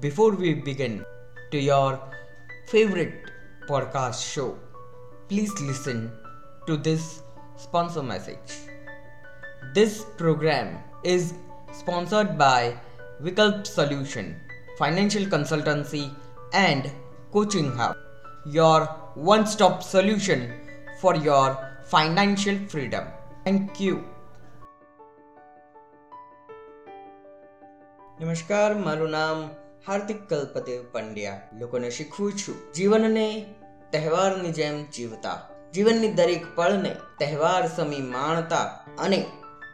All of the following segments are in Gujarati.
Before we begin to your favorite podcast show, please listen to this sponsor message. This program is sponsored by Vikalp Solution, Financial Consultancy and Coaching Hub, your one stop solution for your financial freedom. Thank you. નમસ્કાર મારું નામ હાર્દિક કલ્પદેવ પંડ્યા. લોકોને શીખવું છું. જીવનને તહેવારની જેમ જીવતા. જીવનની દરેક પળને તહેવાર સમી માણતા અને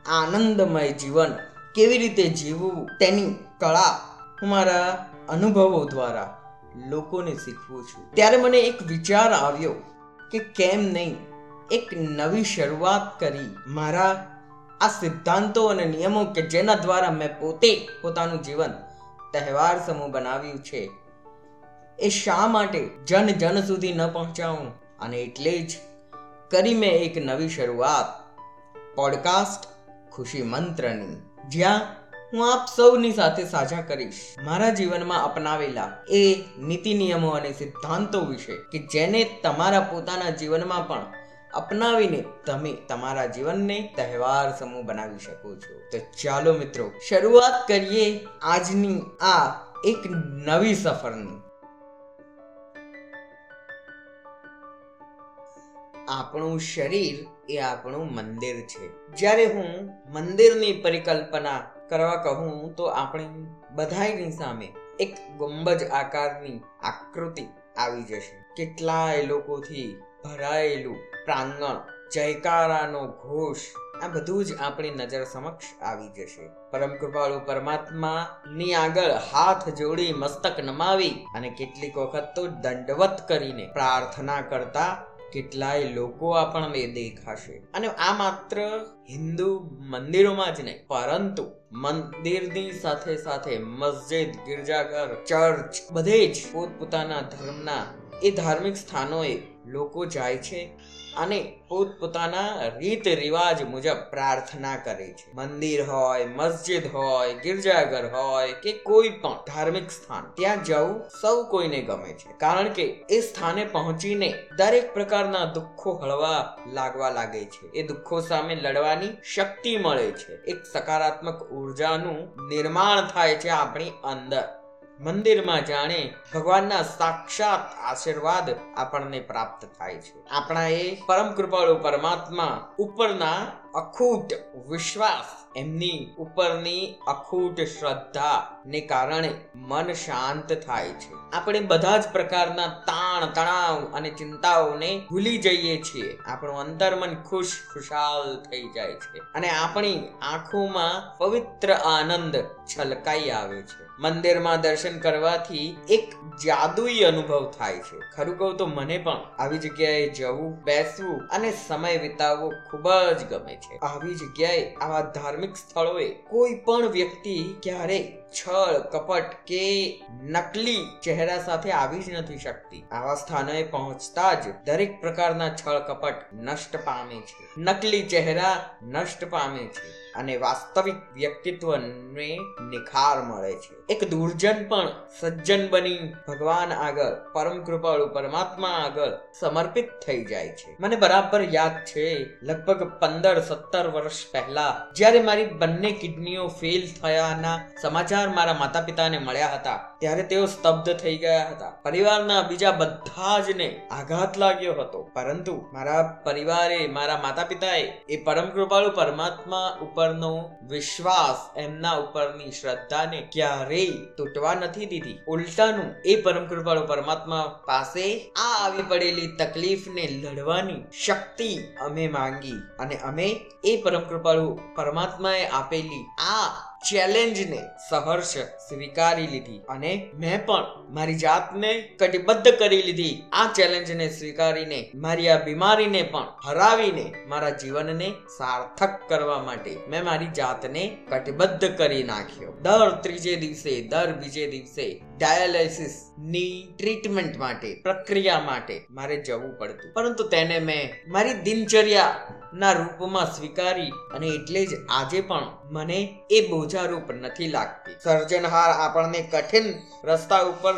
આનંદમય જીવન કેવી રીતે જીવવું તેની કળા હું મારા અનુભવો દ્વારા લોકોને શીખવું છું. ત્યારે મને એક વિચાર આવ્યો કે કેમ નહીં એક નવી શરૂઆત કરી મારા આ સિદ્ધાંતો અને નિયમો કે જેના દ્વારા મેં પોતે પોતાનું જીવન તહેવાર સમૂહ બનાવ્યું છે. એ શા માટે જન જન સુધી ન પહોંચાવું? અને એટલે જ કરી મેં એક નવી શરૂઆત. પોડકાસ્ટ ખુશી મંત્રની. જ્યાં હું આપ સૌની સાથે સાજા કરીશ. મારા જીવનમાં અપનાવેલા એ નીતિ નિયમો અને સિદ્ધાંતો વિશે કે જેને તમારા પોતાના જીવનમાં પણ અપનાવીને તમે તમારા જીવનને તહેવાર સમૂહ બનાવી શકો છો. તો ચાલો મિત્રો, શરૂઆત કરીએ આજની આ એક નવી સફરની. આપણું શરીર એ આપણું મંદિર છે. જ્યારે હું મંદિરની પરિકલ્પના કરવા કહું, તો આપણે બધાની સામે એક ગુંબજ આકારની આકૃતિ આવી જશે. કેટલાય લોકોથી ભરાયેલું પ્રાંગણ, જયકારાનો ઘોષ, આ બધું જ આપણી નજર સમક્ષ આવી જશે. પરમ કૃપાળુ પરમાત્મા ની આગળ હાથ જોડી મસ્તક નમાવી અને કેટલીક વખત તો દંડવત કરીને પ્રાર્થના કરતા કેટલાય લોકો આપણને દેખાશે. અને આ માત્ર હિન્દુ મંદિરોમાં જ નહીં, પરંતુ મંદિરની સાથે સાથે મસ્જિદ, ગિરજાઘર, ચર્ચ, બધે જ પોતપોતાના ધર્મના એ ધાર્મિક સ્થાનોએ લોકો જાય છે. અને પોતપોતાના રીત રિવાજ મુજબ પ્રાર્થના કરે છે. મંદિર હોય, મસ્જિદ હોય, ગિરજાઘર હોય કે કોઈ પણ ધાર્મિક સ્થાન, ત્યાં જવું સૌ કોઈને ગમે છે. કારણ કે એ સ્થાને પહોંચીને દરેક પ્રકારના દુઃખો હળવા લાગવા લાગે છે. એ દુઃખો સામે લડવાની શક્તિ મળે છે. એક સકારાત્મક ઉર્જાનું નિર્માણ થાય છે આપણી અંદર. મંદિરમાં જાણે ભગવાનના સાક્ષાત આશીર્વાદ આપણને પ્રાપ્ત થાય છે. આપણા એ પરમ કૃપાળુ પરમાત્મા ઉપરના અખૂટ વિશ્વાસ એમની ઉપરની અખૂટ શ્રદ્ધા ને કારણે મન શાંત થાય છે. આપણે બધા જ પ્રકારના તાણ, તણાવ અને ચિંતાઓને ભૂલી જઈએ છીએ. આપણું અંતર્મન ખુશ, ખુશાલ થઈ જાય છે અને આપણી આંખોમાં પવિત્ર આનંદ છલકાઈ આવે છે. મંદિરમાં દર્શન કરવાથી એક જાદુઈ અનુભવ થાય છે. ખરું કહું તો મને પણ આવી જગ્યાએ જવું, બેસવું અને સમય વિતાવવો ખૂબ જ ગમે છે. આવી જગ્યાએ આવા ધાર્મિક સ્થળોએ કોઈ પણ વ્યક્તિ ક્યારે છળ, કપટ કે નકલી ચહેરા સાથે આવી જ નથી શકતી. આવા સ્થાનોએ પહોંચતા જ દરેક પ્રકારના છળ, કપટ નષ્ટ પામે છે. નકલી ચહેરા નષ્ટ પામે છે અને વાસ્તવિક વ્યક્તિત્વને નિખાર મળે છે. એક દુર્જન પણ સજ્જન બની ભગવાન આગળ, પરમ કૃપાળુ પરમાત્મા આગળ સમર્પિત થઈ જાય છે. મને બરાબર યાદ છે, લગભગ પંદર, સત્તર વર્ષ પહેલા, જ્યારે મારી બંને કિડનીઓ ફેલ થયાના સમાચાર મારા માતા પિતાને મળ્યા હતા. ત્યારે તેઓ સ્તબ્ધ થઈ ગયા હતા. પરિવારના બીજા બધા જ ને આઘાત લાગ્યો હતો. પરંતુ મારા પરિવારે, મારા માતા પિતાએ એ પરમ કૃપાળુ પરમાત્મા ઉપરનો વિશ્વાસ એમના ઉપરની શ્રદ્ધાને ક્યારેય તૂટવા નથી દીધી. ઉલટાનું, એ પરમ કૃપાળુ પરમાત્મા પાસે આ આવી પડેલી તકલીફને લડવાની શક્તિ અમે માંગી. અને અમે એ પરમ કૃપાળુ પરમાત્માએ આપેલી આ ચેલેન્જને સહર્ષ સ્વીકારી લીધી અને મેં પણ મારી જાતને કટિબદ્ધ કરી લીધી. આ ચેલેન્જને સ્વીકારીને મારી આ બીમારીને પણ હરાવીને મારા જીવનને સાર્થક કરવા માટે મેં મારી જાતને કટિબદ્ધ કરી નાખ્યો. દર ત્રીજે દિવસે, દર બીજે દિવસે ડાયાલિસિસની ટ્રીટમેન્ટ માટે, પ્રક્રિયા માટે મારે જવું પડતું. પરંતુ તેને મેં મારી દિનચર્યા ના રૂપમાં સ્વીકારી અને એટલે જ આજે પણ મને એ બોજારૂપ નથી લાગતી. સર્જનહાર આપણને કઠિન રસ્તા ઉપર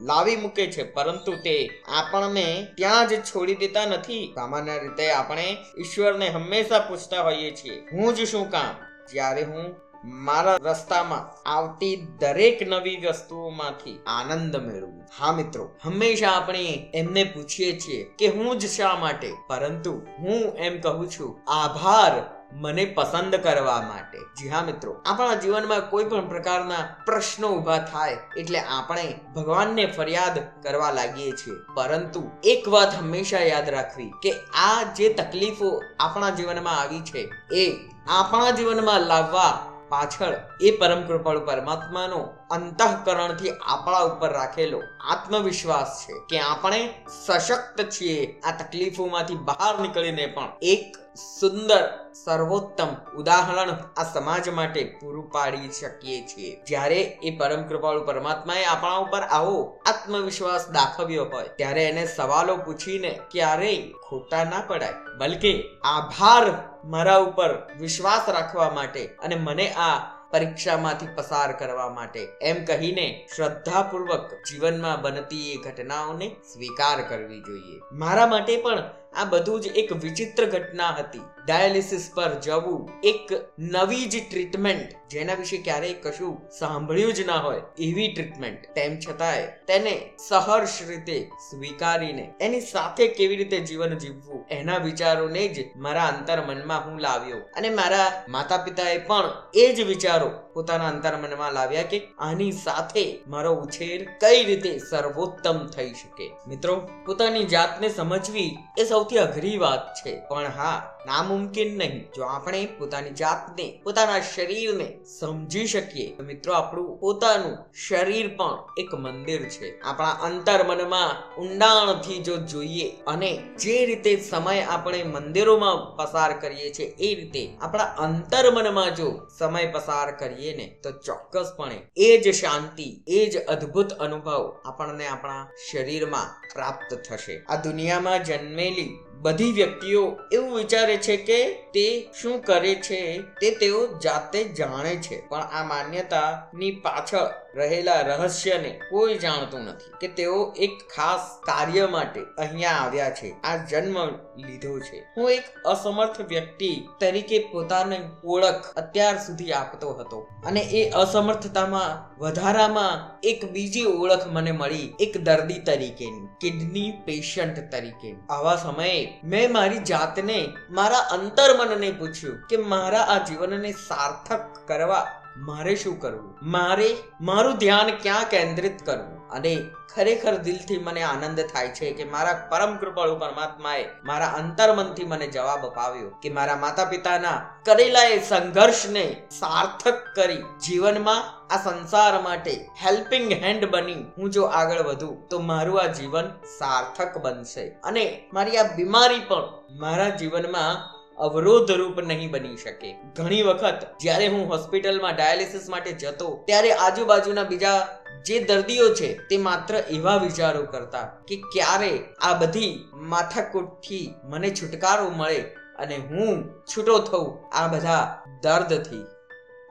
લાવી મૂકે છે, પરંતુ તે આપણને ત્યાં જ છોડી દેતા નથી. સામાન્ય રીતે આપણે ઈશ્વરને હંમેશા પૂછતા હોઈએ છીએ, હું જ શું કામ? જ્યારે હું મારા રસ્તામાં આવતી દરેક નવી વસ્તુઓમાંથી આનંદ મેળવું. હા મિત્રો, હંમેશા આપણે એમને પૂછીએ છીએ કે હું જ શા માટે? પરંતુ હું એમ કહું છું, આભાર મને પસંદ કરવા માટે. જી હા, મિત્રો. આપણા જીવનમાં કોઈ પણ પ્રકારના પ્રશ્નો ઊભા થાય એટલે આપણે ભગવાનને ફરિયાદ કરવા લાગીએ છીએ. પરંતુ એક વાત હંમેશા યાદ રાખવી કે આ જે તકલીફો આપણા જીવનમાં આવી છે, એ આપણા જીવનમાં લાવવા પાછળ એ પરમ કૃપાળુ પરમાત્માનો અંતઃકરણથી આપણા ઉપર રાખેલો આત્મવિશ્વાસ છે કે આપણે સશક્ત છીએ આ તકલીફોમાંથી બહાર નીકળીને પણ. એક સુંદર, સર્વોત્તમ ઉદાહરણ આ સમાજ માટે પૂરું પાડી શકીએ છીએ. જ્યારે એ પરમ કૃપાળુ પરમાત્માએ આપણા ઉપર આવો આત્મવિશ્વાસ દાખવ્યો હોય, ત્યારે એને સવાલો પૂછીને ક્યારેય ખોટા ના પડાય. બલકે આભાર મારા ઉપર વિશ્વાસ રાખવા માટે અને મને આ પરીક્ષામાંથી પસાર કરવા માટે. એમ કહીને શ્રદ્ધાપૂર્વક જીવનમાં બનતી એ ઘટનાઓને સ્વીકાર કરવી જોઈએ. મારા માટે પણ આ બધું જ એક વિચિત્ર ઘટના હતી. ડાયાલિસિસ પર જવું એક નવી જ ટ્રીટમેન્ટ જેના વિશે ક્યારેય કશું સાંભળ્યું જ ના હોય, એવી ટ્રીટમેન્ટ તેમ છતાંય તેને સહર્ષ રીતે સ્વીકારીને, એની સાથે કેવી રીતે જીવન જીવવું, એના વિચારોને જ મારા અંતરમનમાં હું લાવ્યો. અને મારા માતા પિતાએ પણ એ જ વિચારો પોતાના અંતર મનમાં લાવ્યા કે આની સાથે મારો ઉછેર કઈ રીતે સર્વોત્તમ થઈ શકે. મિત્રો, પોતાની જાતને સમજવી એ સૌથી અઘરી વાત છે, પણ હા, નામુમકિન નહીં. જો આપણે પોતાની જાતને, પોતાના શરીરને સમજી શકીએ મિત્રો આપણું પોતાનું શરીર પણ એક મંદિર છે. આપણા અંતર મનમાં ઊંડાણથી જો જોઈએ અને જે રીતે સમય આપણે મંદિરોમાં પસાર કરીએ છીએ, એ રીતે આપણા અંતર મનમાં જો સમય પસાર કરીએ ને, તો ચોક્કસપણે એ જ શાંતિ, એ જ અદ્ભુત અનુભવ આપણને આપણા શરીરમાં પ્રાપ્ત થશે. આ દુનિયામાં જન્મેલી બધી વ્યક્તિઓ એવું વિચારે છે કે તે શું કરે છે તે તેઓ જાતે જાણે છે. પણ આ માન્યતાની પાછળ રહેલા રહસ્યને કોઈ જાણતું નથી કે તેઓ એક ખાસ કાર્ય માટે અહીંયા આવ્યા છે. આ જન્મ લીધો છે. હું એક અસમર્થ વ્યક્તિ તરીકે પોતાની ઓળખ અત્યાર સુધી આપતો હતો અને એ અસમર્થતામાં વધારામાં એક બીજી ઓળખ મને મળી એક દર્દી તરીકેની કિડની પેશન્ટ તરીકે. આવા સમયે મેં મારી જાતને, મારા અંતર્મનને પૂછ્યું કે મારા આ જીવનને સાર્થક કરવા મારે શું કરવું? મારે, મારું ધ્યાન ક્યાં કેન્દ્રિત કરવું? અને ખરેખર દિલથી મને આનંદ થાય છે કે મારા પરમ કૃપાળુ પરમાત્માએ મારા અંતર્મનથી મને જવાબ અપાવ્યો કે મારા માતા પિતાના કરેલા એ સંઘર્ષને સાર્થક કરી જીવનમાં આ સંસાર માટે હેલ્પિંગ હેન્ડ બની. હું જો આગળ વધું, તો મારું આ જીવન સાર્થક બનશે. અને મારી આ બીમારી પણ મારા જીવનમાં અવરોધ રૂપ નહીં બની શકે. ઘણી વખત જ્યારે હું હોસ્પિટલમાં ડાયાલિસિસ માટે જતો, ત્યારે આજુબાજુના બીજા જે દર્દીઓ છે, તે માત્ર એવા વિચારો કરતા કે ક્યારે આ બધી માથાકૂટથી મને છુટકારો મળે અને હું છૂટો થઉં આ બધા દર્દથી.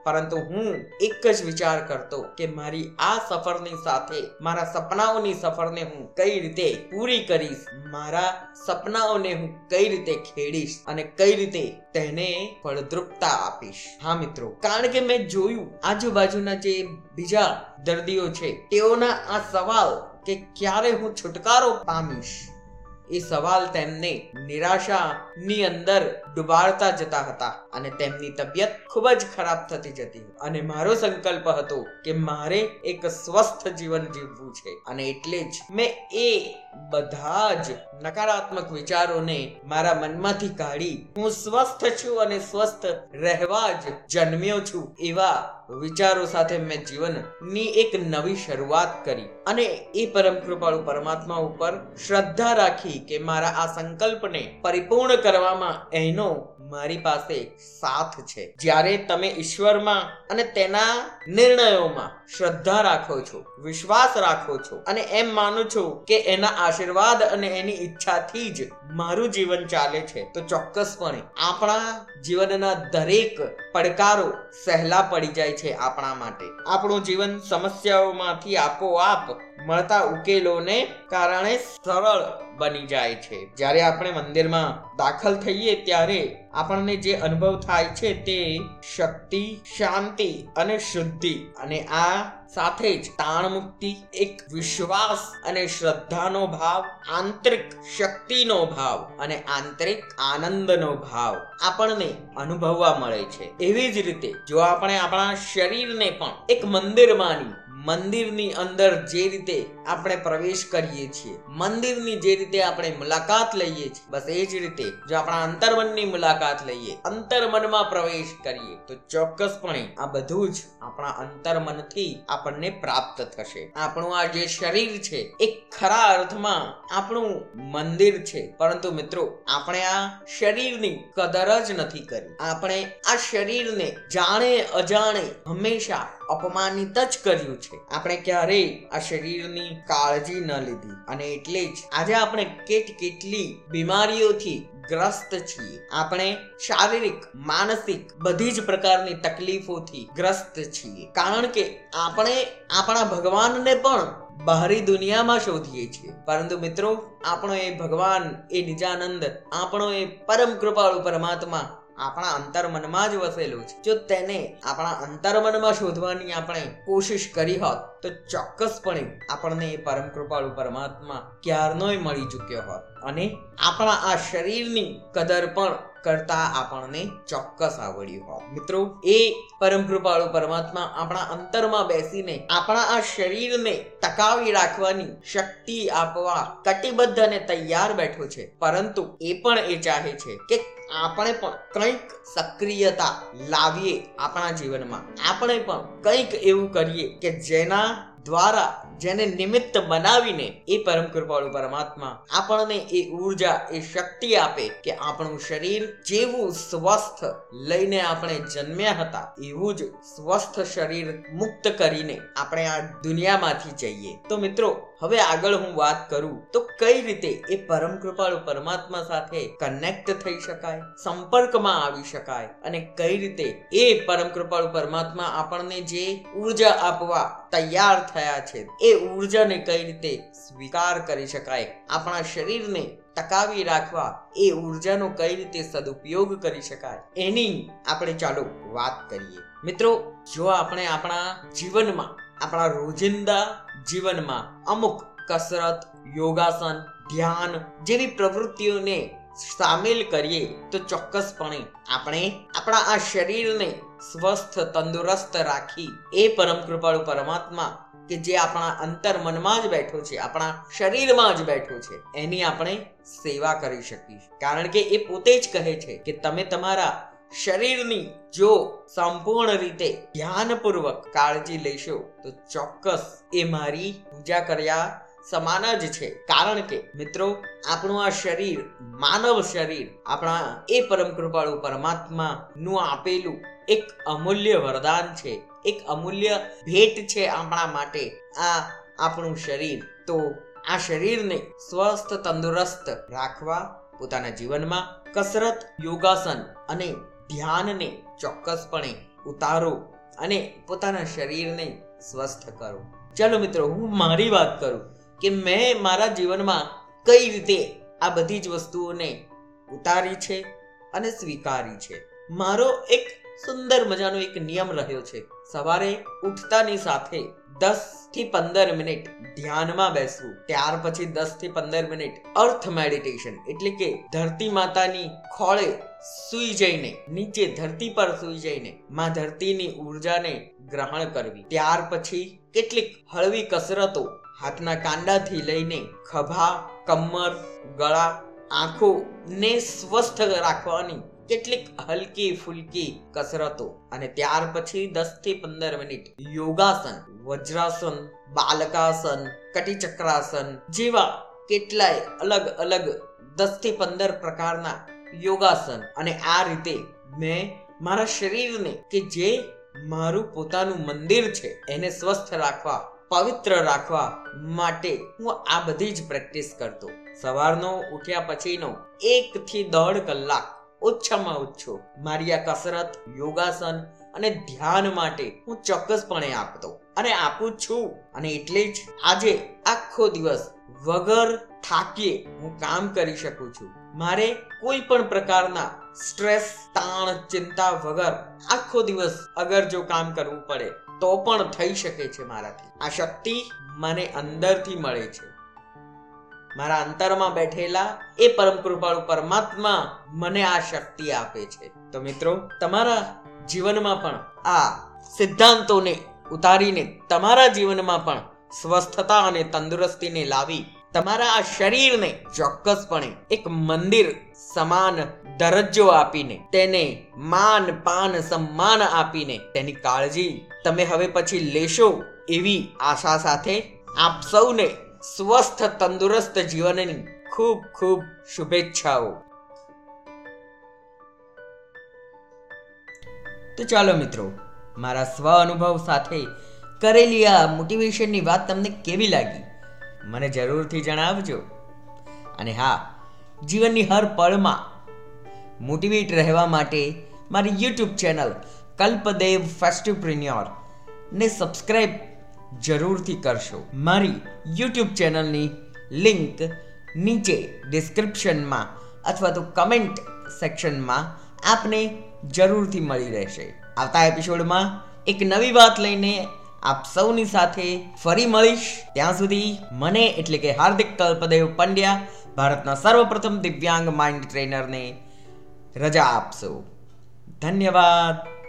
પરંતુ હું એક જ વિચાર કરતો કે મારી આ સફરની સાથે, મારા સપનાઓની સફરને હું કઈ રીતે પૂરી કરીશ, મારા સપનાઓને હું કઈ રીતે ખેડીશ અને કઈ રીતે તેને ફળદ્રુપતા આપીશ. હા મિત્રો, કારણ કે મેં જોયું, આજુબાજુના જે બીજા દર્દીઓ છે, તેઓના આ સવાલ કે ક્યારે હું છુટકારો પામીશ? એ સવાલ તેમને નિરાશાની અંદર ડુબાડતા જતા હતા અને તેમની તબિયત ખૂબ જ ખરાબ થતી જતી અને મારો સંકલ્પ હતો કે મારે એક સ્વસ્થ જીવન જીવવું છે અને એટલે જ મેં એ બધા જ નકારાત્મક વિચારોને મારા મનમાંથી કાઢી હું સ્વસ્થ છું અને સ્વસ્થ રહેવા જ જન્મ્યો છું એવા વિચારો સાથે મેં જીવનની એક નવી શરૂઆત કરી. અને એ પરમ કૃપાળુ પરમાત્મા ઉપર શ્રદ્ધા રાખી નથી કે મારા આ સંકલ્પને પરિપૂર્ણ કરવામાં એનો મારી પાસે સાથ છે. જ્યારે તમે ઈશ્વરમાં અને તેના નિર્ણયોમાં શ્રદ્ધા રાખો છો, વિશ્વાસ રાખો છો અને એમ માનો છો કે એના આશીર્વાદ અને એની ઈચ્છાથી જ મારું જીવન ચાલે છે, તો ચોક્કસપણે આપણા જીવનના દરેક પડકારો સહેલા પડી જાય છે આપણા માટે. આપણું જીવન સમસ્યાઓમાંથી આપોઆપ મળતા ઉકેલોને કારણે સરળ બની જાય છે. જ્યારે આપણે મંદિરમાં દાખલ થઈએ ત્યારે આપણને જે અનુભવ થાય છે તે શક્તિ, શાંતિ અને શુદ્ધિ અને આ સાથે જ તાણ મુક્તિ એક વિશ્વાસ અને શ્રદ્ધાનો ભાવ, આંતરિક શક્તિનો ભાવ અને આંતરિક આનંદનો ભાવ આપણને અનુભવવા મળે છે. એવી જ રીતે જો આપણે આપણા શરીરને પણ એક મંદિર માની મંદિરની અંદર જે રીતે આપણે પ્રવેશ કરીએ છીએ. મંદિરની જે રીતે આપણે મુલાકાત લઈએ છીએ, બસ એ જ રીતે જો આપણા અંતર્મનની મુલાકાત લઈએ, અંતર્મનમાં પ્રવેશ કરીએ, તો ચોક્કસપણે આ બધું જ આપણા અંતર્મનથી આપણને પ્રાપ્ત થશે. આપણું આ જે શરીર છે, એ ખરા અર્થમાં આપણું મંદિર છે. પરંતુ મિત્રો, આપણે આ શરીરની કદર જ નથી કરી. આપણે આ શરીરને જાણે અજાણે હંમેશા અપમાનિત જ કર્યું છે. આપણે ક્યારેય આ શરીરની કાળજી ન લીધી. અને એટલે જ આજે આપણે કેટ કેટલી બીમારીઓથી ગ્રસ્ત છીએ. આપણે શારીરિક, માનસિક બધી જ પ્રકારની તકલીફોથી ગ્રસ્ત છીએ. કારણ કે આપણે આપણા ભગવાનને પણ બહારી દુનિયામાં શોધીએ છીએ. પરંતુ મિત્રો, આપણો એ ભગવાન એ નિજાનંદ, આપણો એ પરમ કૃપાળુ પરમાત્મા આપણા અંતર્મનમાં જ વસેલું છે. જો તેને આપણા અંતર્મનમાં શોધવાની આપણે કોશિશ કરી હોત, તો ચોક્કસપણે આપણને એ પરમ કૃપાળુ પરમાત્મા ક્યારનોય મળી ચૂક્યો હોત. અને આપણા આ શરીરની કદર પણ કરતા આપણને ચોક્કસ આવડ્યું હોત. મિત્રો, એ પરમ કૃપાળુ પરમાત્મા આપણા અંતરમાં બેસીને આપણા આ શરીરને ટકાવી રાખવાની શક્તિ આપવા કટિબદ્ધ અને તૈયાર બેઠો છે. પરંતુ એ પણ એ ચાહે છે કે આપણે પણ કંઈક સક્રિયતા લાવીએ આપણા જીવનમાં. આપણે પણ કંઈક એવું કરીએ કે જેના દ્વારા જેને નિમિત્ત બનાવીને એ પરમ કૃપાળુ પરમાત્મા આપણને એ ઊર્જા, એ શક્તિ આપે કે આપણું શરીર જેવું સ્વસ્થ લઈને આપણે જન્મ્યા હતા, એવું જ સ્વસ્થ શરીર મુક્ત કરીને આપણે આ દુનિયામાંથી જઈએ. તો મિત્રો, હવે આગળ હું વાત કરું, તો કઈ રીતે એ પરમ કૃપાળુ પરમાત્મા સાથે કનેક્ટ થઈ શકાય, સંપર્કમાં આવી શકાય અને કઈ રીતે એ પરમ કૃપાળુ પરમાત્મા આપણને જે ઊર્જા આપવા તૈયાર થયા છે, એ ઉર્જાને કઈ રીતે સ્વીકાર કરી શકાય? આપણા શરીરને ટકાવી રાખવા એ ઉર્જાનો કઈ રીતે સદુપયોગ કરી શકાય? એની આપણે ચાલો વાત કરીએ. મિત્રો, જો આપણે આપણા જીવનમાં, આપણા રોજિંદા જીવનમાં અમુક કસરત, યોગાસન, ધ્યાન જેવી પ્રવૃત્તિઓને સામેલ કરીએ, તો ચોક્કસપણે આપણે આપણા આ શરીરને સ્વસ્થ, તંદુરસ્ત રાખી એ પરમ કૃપાળુ પરમાત્મા કે જે આપણા અંતર મનમાં જ બેઠો છે, આપણા શરીરમાં જ બેઠો છે, એની આપણે સેવા કરી શકીએ કારણ કે એ પોતે જ કહે છે કે તમે તમારા શરીરની જો સંપૂર્ણ રીતે ધ્યાનપૂર્વક કાળજી લેશો, તો ચોક્કસ એ મારી પૂજા કર્યા સમાન જ છે. કારણ કે મિત્રો, આપણું આ શરીર, માનવ શરીર, આપણા એ પરમ કૃપાળુ પરમાત્મા નું આપેલું એક અમૂલ્ય વરદાન છે. એક અમૂલ્ય ભેટ છે આપણા માટે આ આપણું શરીર. તો આ શરીરને સ્વસ્થ, તંદુરસ્ત રાખવા પોતાના જીવનમાં કસરત, યોગાસન અને ધ્યાનને ચોક્કસપણે ઉતારો અને પોતાના શરીરને સ્વસ્થ કરો. ચાલો મિત્રો, હું મારી વાત કરું કે મેં મારા જીવનમાં કઈ રીતે આ બધી જ વસ્તુઓને ઉતારી છે અને સ્વીકારી છે. મારો એક સુંદર મજાનો એક નિયમ રહ્યો છે. સવારે ઉઠતાની સાથે દસથી પંદર મિનિટ ધ્યાનમાં બેસવું, ત્યાર પછી દસથી પંદર મિનિટ અર્થ મેડિટેશન એટલે કે ધરતી માતાની ખોળે સૂઈ જઈને, નીચે ધરતી પર સૂઈ જઈને માં ધરતીની ઉર્જાને ગ્રહણ કરવી. ત્યાર પછી કેટલીક હળવી કસરતો હાથના કાંડાથી લઈને ખભા, કમર, ગળા આંખો ને સ્વસ્થ રાખવાની કેટલીક હલકી ફુલકી કસરતો અને ત્યાર પછી દસથી પંદર મિનિટ યોગાસન, વજ્રાસન, બાલકાસન, કટિચક્રાસન જેવા કેટલાય અલગ અલગ દસથી પંદર પ્રકારના યોગાસન. અને આ રીતે મેં મારા શરીરને કે જે મારું પોતાનું મંદિર છે એને સ્વસ્થ રાખવા, પવિત્ર રાખવા માટે હું આ બધી જ પ્રેક્ટિસ કરતો. સવારનો ઉઠ્યા પછીનો એક થી દોઢ કલાક ઓછામાં ઓછો મારી આ કસરત, યોગાસન અને ધ્યાન માટે હું ચોક્કસપણે આપતો અને આપું છું. અને એટલે જ આજે આખો દિવસ વગર થાકીએ હું કામ કરી શકું છું. મારે કોઈ પણ પ્રકારના સ્ટ્રેસ, તાણ, ચિંતા વગર આખો દિવસ અગર જો કામ કરવું પડે તો પણ થઈ શકે છે મારાથી. આ શક્તિ મને અંદરથી મળે છે. મારા અંતરમાં બેઠેલા એ પરમ કૃપાળુ પરમાત્મા મને આ શક્તિ આપે છે. તો મિત્રો, તમારા જીવનમાં પણ આ સિદ્ધાંતોને ઉતારીને તમારા જીવનમાં પણ સ્વસ્થતા અને તંદુરસ્તીને લાવી તમારા આ શરીરને ચોક્કસપણે એક મંદિર સમાન દરજ્જો આપીને, તેને માન, પાન, સન્માન આપીને તેની કાળજી તમે હવે પછી લેશો એવી આશા સાથે આપ સૌને સ્વસ્થ, તંદુરસ્ત જીવનની ખૂબ ખૂબ શુભેચ્છાઓ. તો ચાલો મિત્રો, મારા સ્વ અનુભવ સાથે કરેલી આ મોટિવેશનની વાત તમને કેવી લાગી? મને જરૂરથી જણાવજો. અને હા, જીવનની હર પળમાં મોટિવેટ રહેવા માટે મારી યુટ્યુબ ચેનલ કલ્પદેવ ફેસ્ટિવપ્રિન્યોર ને સબસ્ક્રાઈબ જરૂરથી કરશો. મારી યુટ્યુબ ચેનલની લિંક નીચે ડિસ્ક્રિપ્શનમાં અથવા તો કમેન્ટ સેક્શનમાં આપને જરૂરથી મળી રહેશે. આવતા એપિસોડમાં એક નવી વાત લઈને આપ સૌની સાથે ફરી મળીશ. ત્યાં સુધી મને એટલે કે હાર્દિક કલ્પદેવ પંડ્યા, ભારતના સર્વપ્રથમ દિવ્યાંગ માઇન્ડ ટ્રેનરને રજા આપશો. ધન્યવાદ.